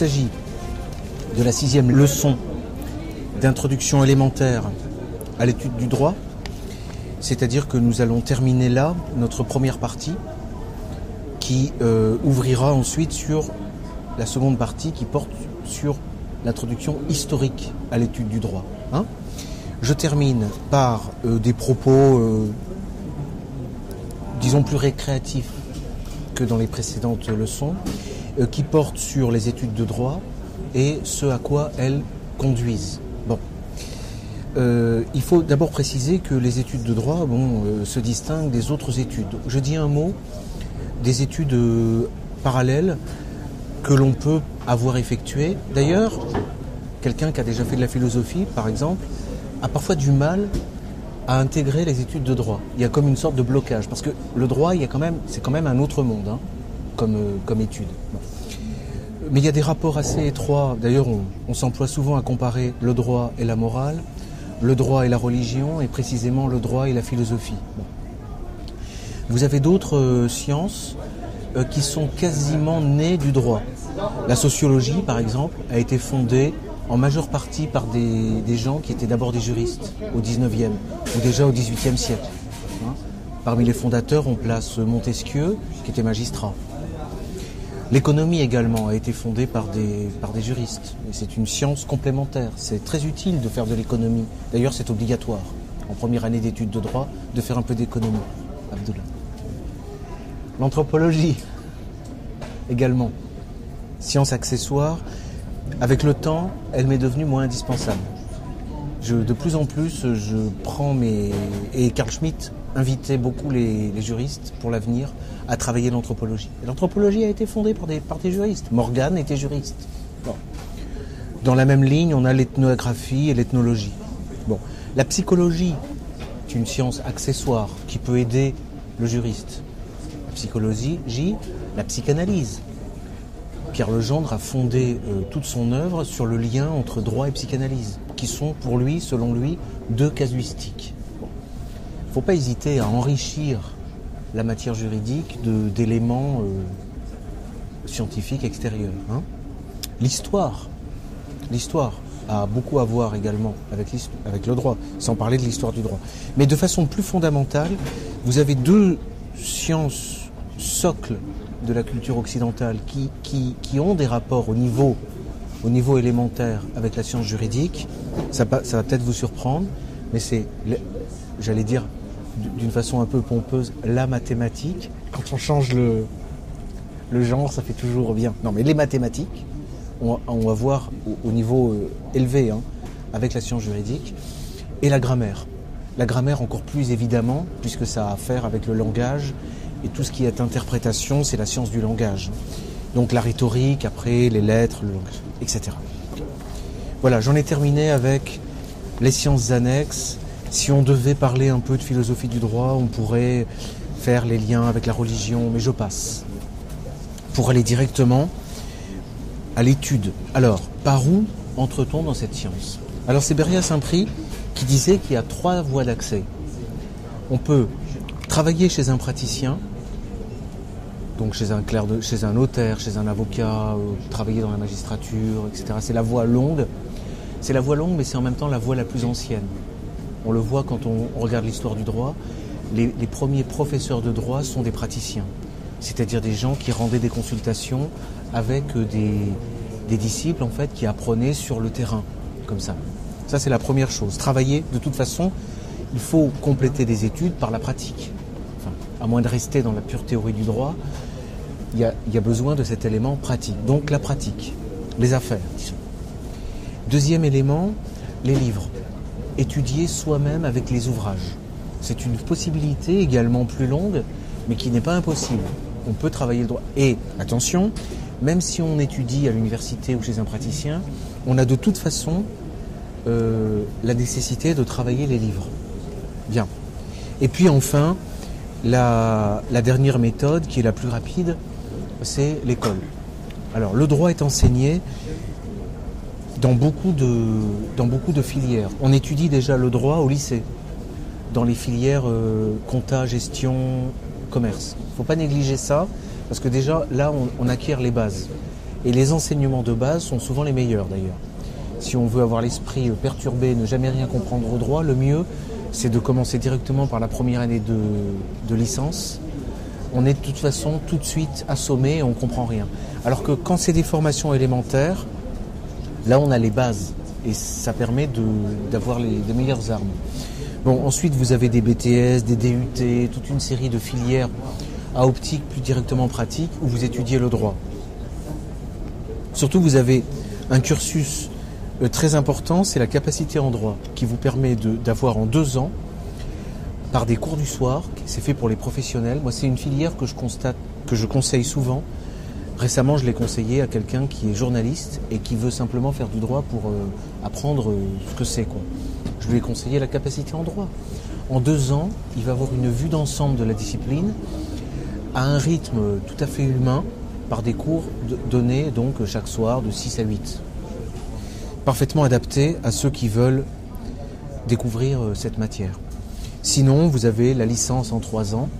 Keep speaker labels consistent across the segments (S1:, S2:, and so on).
S1: s'agit de la sixième leçon d'introduction élémentaire à l'étude du droit, c'est-à-dire que nous allons terminer là notre première partie qui euh, ouvrira ensuite sur la seconde partie qui porte sur l'introduction historique à l'étude du droit. hein. Je termine par euh, des propos, euh, disons, plus récréatifs que dans les précédentes leçons, qui portent sur les études de droit et ce à quoi elles conduisent. Bon. Euh, il faut d'abord préciser que les études de droit bon, euh, se distinguent des autres études. Je dis un mot des études euh, parallèles que l'on peut avoir effectuées. D'ailleurs, quelqu'un qui a déjà fait de la philosophie, par exemple, a parfois du mal à intégrer les études de droit. Il y a comme une sorte de blocage, parce que le droit, c'est quand même un autre monde hein, comme, euh, comme étude. Mais il y a des rapports assez étroits. D'ailleurs, on, s'emploie souvent à comparer le droit et la morale, le droit et la religion, et précisément le droit et la philosophie. Vous avez d'autres euh, sciences euh, qui sont quasiment nées du droit. La sociologie, par exemple, a été fondée en majeure partie par des, des gens qui étaient d'abord des juristes au 19e ou déjà au 18e siècle. hein. Parmi les fondateurs, on place Montesquieu, qui était magistrat. L'économie également a été fondée par des, juristes. C'est une science complémentaire. C'est très utile de faire de l'économie. D'ailleurs, c'est obligatoire, en première année d'études de droit, de faire un peu d'économie. Abdullah. L'anthropologie, également. Science accessoire. Avec le temps, elle m'est devenue moins indispensable. De plus en plus, je prends mes... Et Carl Schmitt invitait beaucoup les, juristes pour l'avenir à travailler l'anthropologie. L'anthropologie a été fondée par des, juristes. Morgan était juriste. Dans la même ligne, on a l'ethnographie et l'ethnologie. La psychologie est une science accessoire qui peut aider le juriste. La psychologie, J, la psychanalyse. Pierre Legendre a fondé euh, toute son œuvre sur le lien entre droit et psychanalyse, qui sont pour lui, selon lui, deux casuistiques. Ne faut pas hésiter à enrichir la matière juridique d'éléments euh, scientifiques extérieurs. hein. L'histoire, l'histoire a beaucoup à voir également avec, le droit, sans parler de l'histoire du droit. Mais de façon plus fondamentale, vous avez deux sciences socles de la culture occidentale qui, ont des rapports au niveau, au niveau élémentaire avec la science juridique. Ça, va peut-être vous surprendre, mais c'est, j'allais dire d'une façon un peu pompeuse, la mathématique. Quand on change le, le genre, ça fait toujours bien. Non, mais les mathématiques, on, va- on va voir au, au niveau euh, élevé hein, avec la science juridique, et la grammaire. La grammaire encore plus évidemment, puisque ça a à faire avec le langage, et tout ce qui est interprétation, c'est la science du langage. Donc la rhétorique, après les lettres, le langage, etc. Voilà, j'en ai terminé avec les sciences annexes. Si on devait parler un peu de philosophie du droit, on pourrait faire les liens avec la religion, mais je passe. Pour aller directement à l'étude. Alors, par où entre-t-on dans cette science? Alors, c'est Beria Saint-Prix qui disait qu'il y a trois voies d'accès. On peut travailler chez un praticien, donc chez un notaire, chez un avocat, euh, travailler dans la magistrature, etc. C'est la voie longue. C'est la voie longue, mais c'est en même temps la voie la plus ancienne. On le voit quand on regarde l'histoire du droit. Les, premiers professeurs de droit sont des praticiens, c'est-à-dire des gens qui rendaient des consultations avec euh, des, disciples en fait qui apprenaient sur le terrain, comme ça. C'est la première chose. Travailler, de toute façon, il faut compléter des études par la pratique. À moins de rester dans la pure théorie du droit, il y a, besoin de cet élément pratique. Donc la pratique, les affaires. Deuxième élément, les livres. Étudier soi-même avec les ouvrages. C'est une possibilité également plus longue, mais qui n'est pas impossible. On peut travailler le droit. Et attention, même si on étudie à l'université ou chez un praticien, on a de toute façon euh, la nécessité de travailler les livres. Bien. Et puis enfin, la, la dernière méthode, qui est la plus rapide, c'est l'école. Alors, le droit est enseigné dans beaucoup, de, dans beaucoup de filières. On étudie déjà le droit au lycée, dans les filières euh, compta, gestion, commerce. Il ne faut pas négliger ça, parce que déjà là, on, acquiert les bases. Et les enseignements de base sont souvent les meilleurs d'ailleurs. Si on veut avoir l'esprit euh, perturbé, ne jamais rien comprendre au droit, le mieux, c'est de commencer directement par la première année de, de licence. On est de toute façon tout de suite assommé et on ne comprend rien. Alors que quand c'est des formations élémentaires, Là, on a les bases et ça permet d'avoir les, meilleures armes. Ensuite, vous avez des BTS, des DUT, toute une série de filières à optique plus directement pratique où vous étudiez le droit. Surtout, vous avez un cursus euh, très important, c'est la capacité en droit, qui vous permet d'avoir en deux ans, par des cours du soir, c'est fait pour les professionnels. Moi, c'est une filière que je constate, que je conseille souvent, Récemment, je l'ai conseillé à quelqu'un qui est journaliste et qui veut simplement faire du droit pour euh, apprendre euh, ce que c'est. Je lui ai conseillé la capacité en droit. En deux ans, il va avoir une vue d'ensemble de la discipline à un rythme tout à fait humain par des cours donnés donc chaque soir de 6 à 8. Parfaitement adapté à ceux qui veulent découvrir euh, cette matière. Sinon, vous avez la licence en trois ans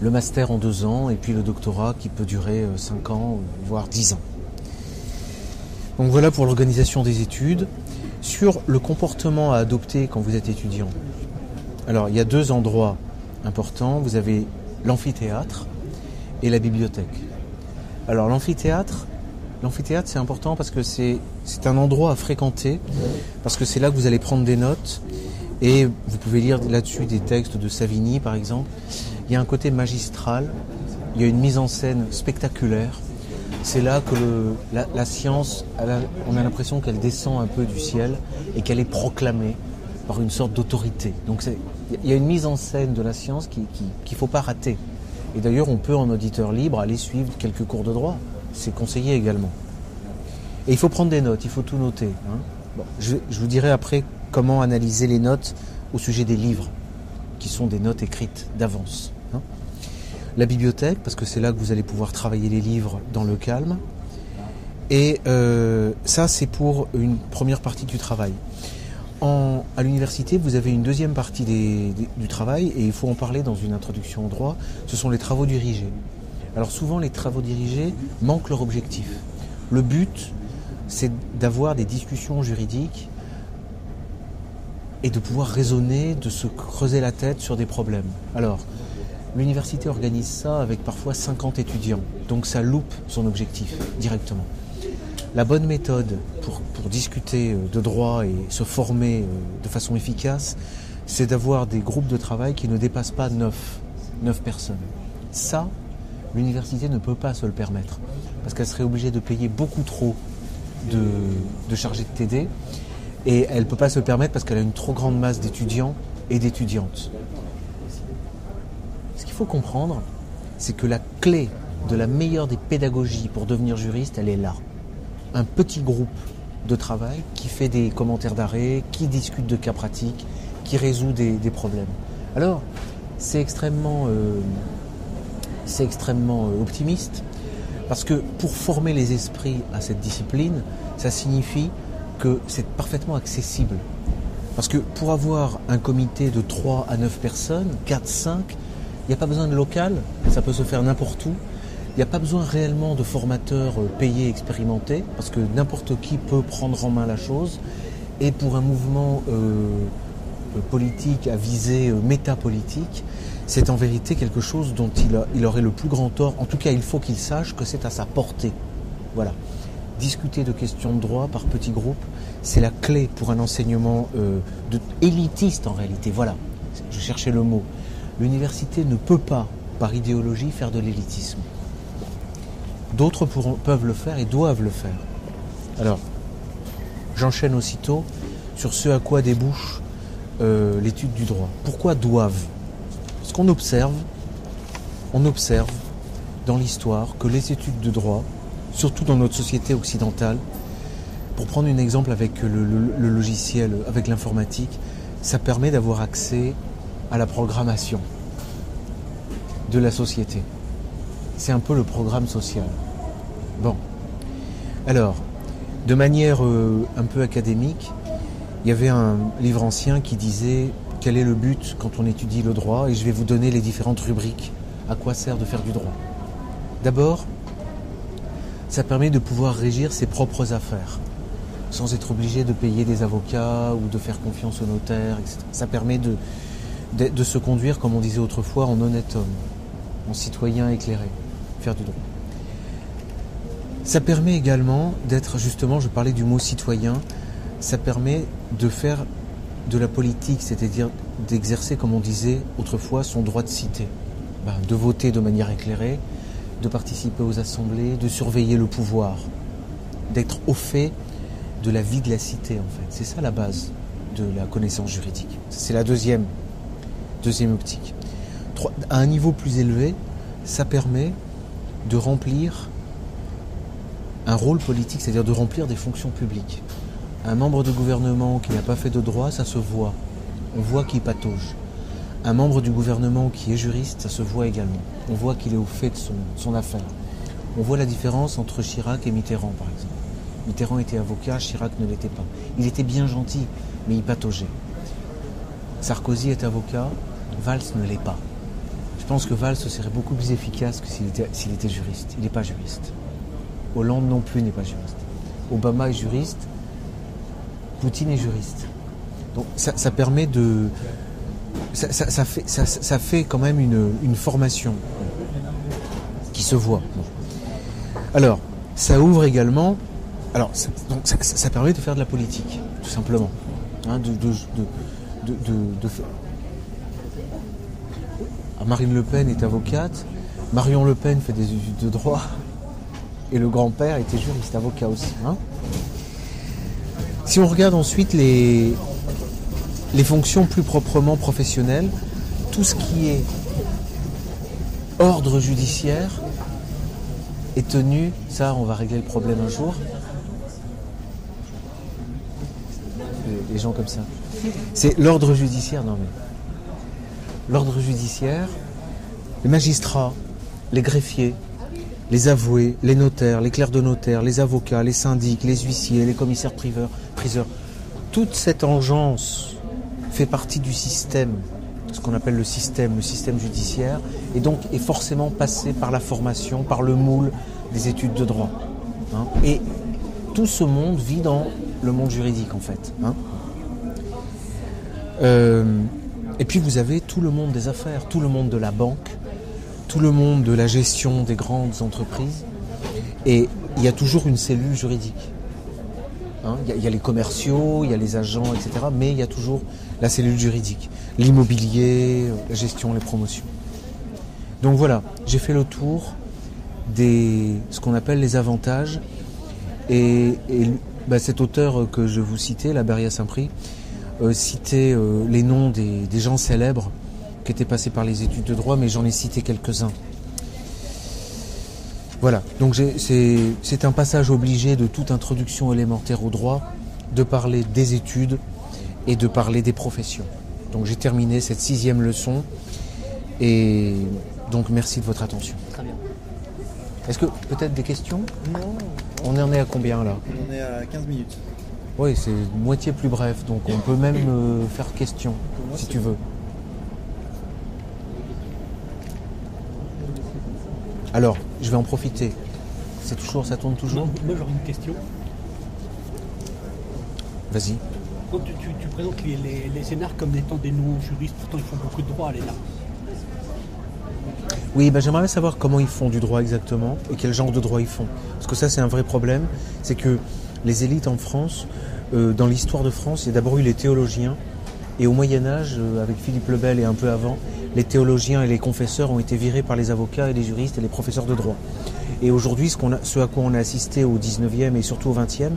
S1: le master en deux ans et puis le doctorat qui peut durer euh, cinq ans, voire dix ans. Donc voilà pour l'organisation des études. Sur le comportement à adopter quand vous êtes étudiant. Alors il y a deux endroits importants. Vous avez l'amphithéâtre et la bibliothèque. Alors l'amphithéâtre, l'amphithéâtre c'est important parce que c'est, c'est un endroit à fréquenter, parce que c'est là que vous allez prendre des notes et vous pouvez lire là-dessus des textes de Savigny par exemple. Il y a un côté magistral, il y a une mise en scène spectaculaire. C'est là que la, science, on a l'impression qu'elle descend un peu du ciel et qu'elle est proclamée par une sorte d'autorité. Donc il y a une mise en scène de la science qu'il qui, ne faut pas rater. Et d'ailleurs, on peut en auditeur libre aller suivre quelques cours de droit. C'est conseillé également. Et il faut prendre des notes, il faut tout noter. Hein. je, vous dirai après comment analyser les notes au sujet des livres, qui sont des notes écrites d'avance. La bibliothèque, parce que c'est là que vous allez pouvoir travailler les livres dans le calme. Et euh, ça, c'est pour une première partie du travail. à l'université, vous avez une deuxième partie du travail, et il faut en parler dans une introduction au droit, ce sont les travaux dirigés. Alors souvent, les travaux dirigés manquent leur objectif. Le but, c'est d'avoir des discussions juridiques et de pouvoir raisonner, de se creuser la tête sur des problèmes. Alors, l'université organise ça avec parfois 50 étudiants, donc ça loupe son objectif directement. La bonne méthode pour, discuter euh, de droit et se former euh, de façon efficace, c'est d'avoir des groupes de travail qui ne dépassent pas 9, 9 personnes. Ça, l'université ne peut pas se le permettre, parce qu'elle serait obligée de payer beaucoup trop de, de chargés de TD et elle ne peut pas se le permettre parce qu'elle a une trop grande masse d'étudiants et d'étudiantes. Faut comprendre, c'est que la clé de la meilleure des pédagogies pour devenir juriste, elle est là. Un petit groupe de travail qui fait des commentaires d'arrêt, qui discute de cas pratiques, qui résout des, problèmes. Alors, c'est extrêmement, euh, c'est extrêmement euh, optimiste parce que pour former les esprits à cette discipline, ça signifie que c'est parfaitement accessible. Parce que pour avoir un comité de 3 à 9 personnes, 4, 5, il n'y a pas besoin de local, ça peut se faire n'importe où. Il n'y a pas besoin réellement de formateurs euh, payés, expérimentés, parce que n'importe qui peut prendre en main la chose. Et pour un mouvement euh, euh, politique à visée métapolitique, c'est en vérité quelque chose dont il, il aurait le plus grand tort. En tout cas, il faut qu'il sache que c'est à sa portée. Voilà discuter de questions de droit par petits groupes, c'est la clé pour un enseignement élitiste en réalité. Voilà, je cherchais le mot. L'université ne peut pas, par idéologie, faire de l'élitisme. D'autres peuvent le faire et doivent le faire. Alors, j'enchaîne aussitôt sur ce à quoi débouche euh, l'étude du droit. Pourquoi doivent? Parce qu'on observe, on observe dans l'histoire que les études de droit surtout dans notre société occidentale. Pour prendre un exemple avec le, logiciel, avec l'informatique, ça permet d'avoir accès à la programmation de la société. C'est un peu le programme social. Bon. Alors, De manière euh, un peu académique, il y avait un livre ancien qui disait quel est le but quand on étudie le droit? Et je vais vous donner les différentes rubriques. À quoi sert de faire du droit? D'abord, ça permet de pouvoir régir ses propres affaires sans être obligé de payer des avocats ou de faire confiance aux notaires, etc. Ça permet de, de, se conduire, comme on disait autrefois, en honnête homme, en citoyen éclairé, faire du droit. Ça permet également d'être, justement, je parlais du mot citoyen, ça permet de faire de la politique, c'est-à-dire d'exercer, comme on disait autrefois, son droit de cité, ben, de voter de manière éclairée, de participer aux assemblées, de surveiller le pouvoir, d'être au fait de la vie de la cité, en fait. C'est ça la base de la connaissance juridique. C'est la deuxième, deuxième optique. À un niveau plus élevé, ça permet de remplir un rôle politique, c'est-à-dire de remplir des fonctions publiques. Un membre de gouvernement qui n'a pas fait de droit, ça se voit. On voit qu'il patauge. Un membre du gouvernement qui est juriste, ça se voit également. On voit qu'il est au fait de son, son affaire. On voit la différence entre Chirac et Mitterrand, par exemple. Mitterrand était avocat, Chirac ne l'était pas. Il était bien gentil, mais il pataugeait. Sarkozy est avocat, Valls ne l'est pas. Je pense que Valls serait beaucoup plus efficace que s'il était, juriste. Il n'est pas juriste. Hollande non plus n'est pas juriste. Obama est juriste, Poutine est juriste. Donc ça, permet de... Ça, fait, quand même une, formation qui se voit. Alors, ça ouvre également... Alors, ça, permet de faire de la politique, tout simplement. Hein, Marine Le Pen est avocate, Marion Le Pen fait des études de droit, et le grand-père était juriste, avocat aussi. Hein si on regarde ensuite les, les fonctions plus proprement professionnelles, tout ce qui est ordre judiciaire est tenu, ça on va régler le problème un jour, les gens comme ça. C'est l'ordre judiciaire, non mais. L'ordre judiciaire, les magistrats, les greffiers, les avoués, les notaires, les clercs de notaire, les avocats, les syndics, les huissiers, les commissaires priseurs, toute cette engeance fait partie du système, ce qu'on appelle le système, le système judiciaire, et donc est forcément passé par la formation, par le moule des études de droit. Hein. Et tout ce monde vit dans le monde juridique en fait. Hein. Euh, et puis vous avez tout le monde des affaires, tout le monde de la banque, tout le monde de la gestion des grandes entreprises. Et il y a toujours une cellule juridique. Hein, il, y a, les commerciaux, il y a les agents, etc. Mais il y a toujours la cellule juridique. L'immobilier, la gestion, les promotions. Donc voilà, j'ai fait le tour des ce qu'on appelle les avantages. Et, bah, cet auteur que je vous citais, la Beria Saint-Prix, citer euh, les noms des, des, gens célèbres qui étaient passés par les études de droit, mais j'en ai cité quelques-uns. Voilà, donc c'est un passage obligé de toute introduction élémentaire au droit, de parler des études et de parler des professions. Donc j'ai terminé cette sixième leçon et donc merci de votre attention.
S2: Très bien.
S1: Est-ce que peut-être des questions?
S2: Non.
S1: On en est à combien là?
S2: On est à 15 minutes.
S1: Oui, c'est moitié plus bref, donc on peut même euh, faire question, moi, si tu veux. Alors, je vais en profiter. C'est toujours, ça tourne toujours?
S3: Non, Moi j'aurais une question.
S1: Vas-y.
S3: Quand tu, tu, tu présentes les, les, les, scénars comme étant des non-juristes, pourtant ils font beaucoup de droit à l'ENA.
S1: Oui, ben j'aimerais savoir comment ils font du droit exactement et quel genre de droit ils font. Parce que ça c'est un vrai problème, c'est que les élites en France, euh, dans l'histoire de France, il y a d'abord eu les théologiens. Et au Moyen Âge, euh, avec Philippe le Bel et un peu avant, les théologiens et les confesseurs ont été virés par les avocats et les juristes et les professeurs de droit. Et aujourd'hui, ce, à quoi on a assisté au 19e et surtout au 20e,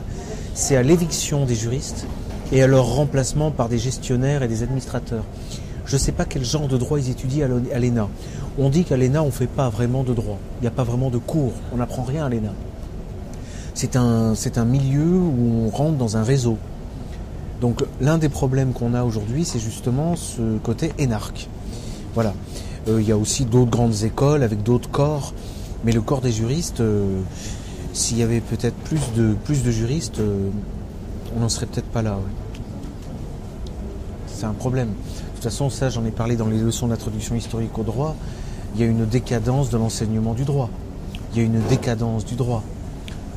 S1: c'est à l'éviction des juristes et à leur remplacement par des gestionnaires et des administrateurs. Je ne sais pas quel genre de droit ils étudient à l'ENA. On dit qu'à l'ENA, on ne fait pas vraiment de droit. Il n'y a pas vraiment de cours. On n'apprend rien à l'ENA c'est un, c'est un milieu où on rentre dans un réseau. Donc l'un des problèmes qu'on a aujourd'hui, c'est justement ce côté énarque. Voilà. Euh, il y a aussi d'autres grandes écoles avec d'autres corps, mais le corps des juristes, euh, s'il y avait peut-être plus de, plus de juristes, euh, on n'en serait peut-être pas là. C'est un problème. De toute façon, ça, j'en ai parlé dans les leçons d'introduction historique au droit. Il y a une décadence de l'enseignement du droit. Il y a une décadence du droit.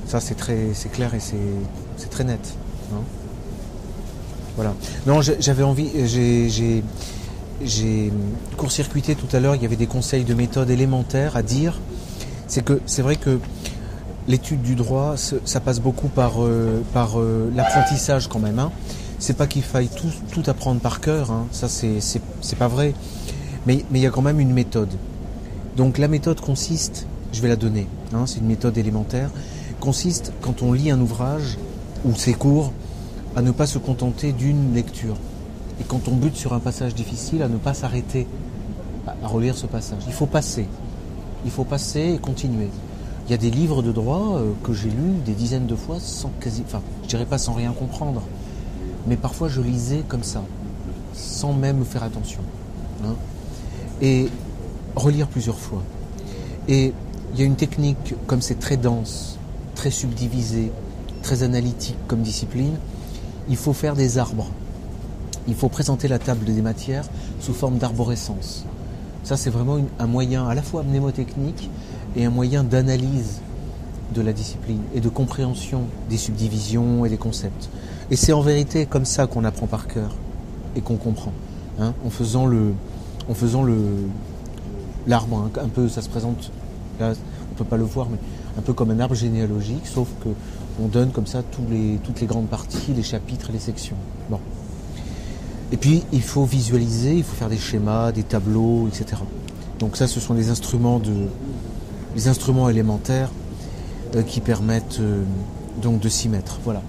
S1: Ça, c'est très, clair et c'est, très net. Voilà. Non, j'avais envie, j'ai, court-circuité tout à l'heure. Il y avait des conseils de méthode élémentaires à dire. C'est que c'est vrai que l'étude du droit, ça passe beaucoup par, euh, par euh, l'apprentissage quand même. Hein. C'est pas qu'il faille tout, tout apprendre par cœur, hein. ça c'est, pas vrai. Mais, mais il y a quand même une méthode. Donc la méthode consiste, je vais la donner, hein, c'est une méthode élémentaire, consiste quand on lit un ouvrage ou ses cours à ne pas se contenter d'une lecture. Et quand on bute sur un passage difficile, à ne pas s'arrêter à, relire ce passage. Il faut passer. Il faut passer et continuer. Il y a des livres de droit euh, que j'ai lus des dizaines de fois sans quasi, enfin, je dirais pas sans rien comprendre, mais parfois je lisais comme ça, sans même faire attention. hein. Et relire plusieurs fois. Et il y a une technique, comme c'est très dense, très subdivisé, très analytique comme discipline, il faut faire des arbres. Il faut présenter la table des matières sous forme d'arborescence. Ça, c'est vraiment un moyen à la fois mnémotechnique et un moyen d'analyse de la discipline et de compréhension des subdivisions et des concepts. Et c'est en vérité comme ça qu'on apprend par cœur et qu'on comprend, hein, en faisant le, en faisant le, l'arbre hein, un peu, ça se présente, là, on peut pas le voir, mais un peu comme un arbre généalogique, sauf que on donne comme ça toutes les grandes parties, les chapitres et les sections. Bon. Et puis il faut visualiser, il faut faire des schémas, des tableaux, etc. Donc ça, ce sont les instruments de, les instruments élémentaires euh, qui permettent euh, donc de s'y mettre. Voilà.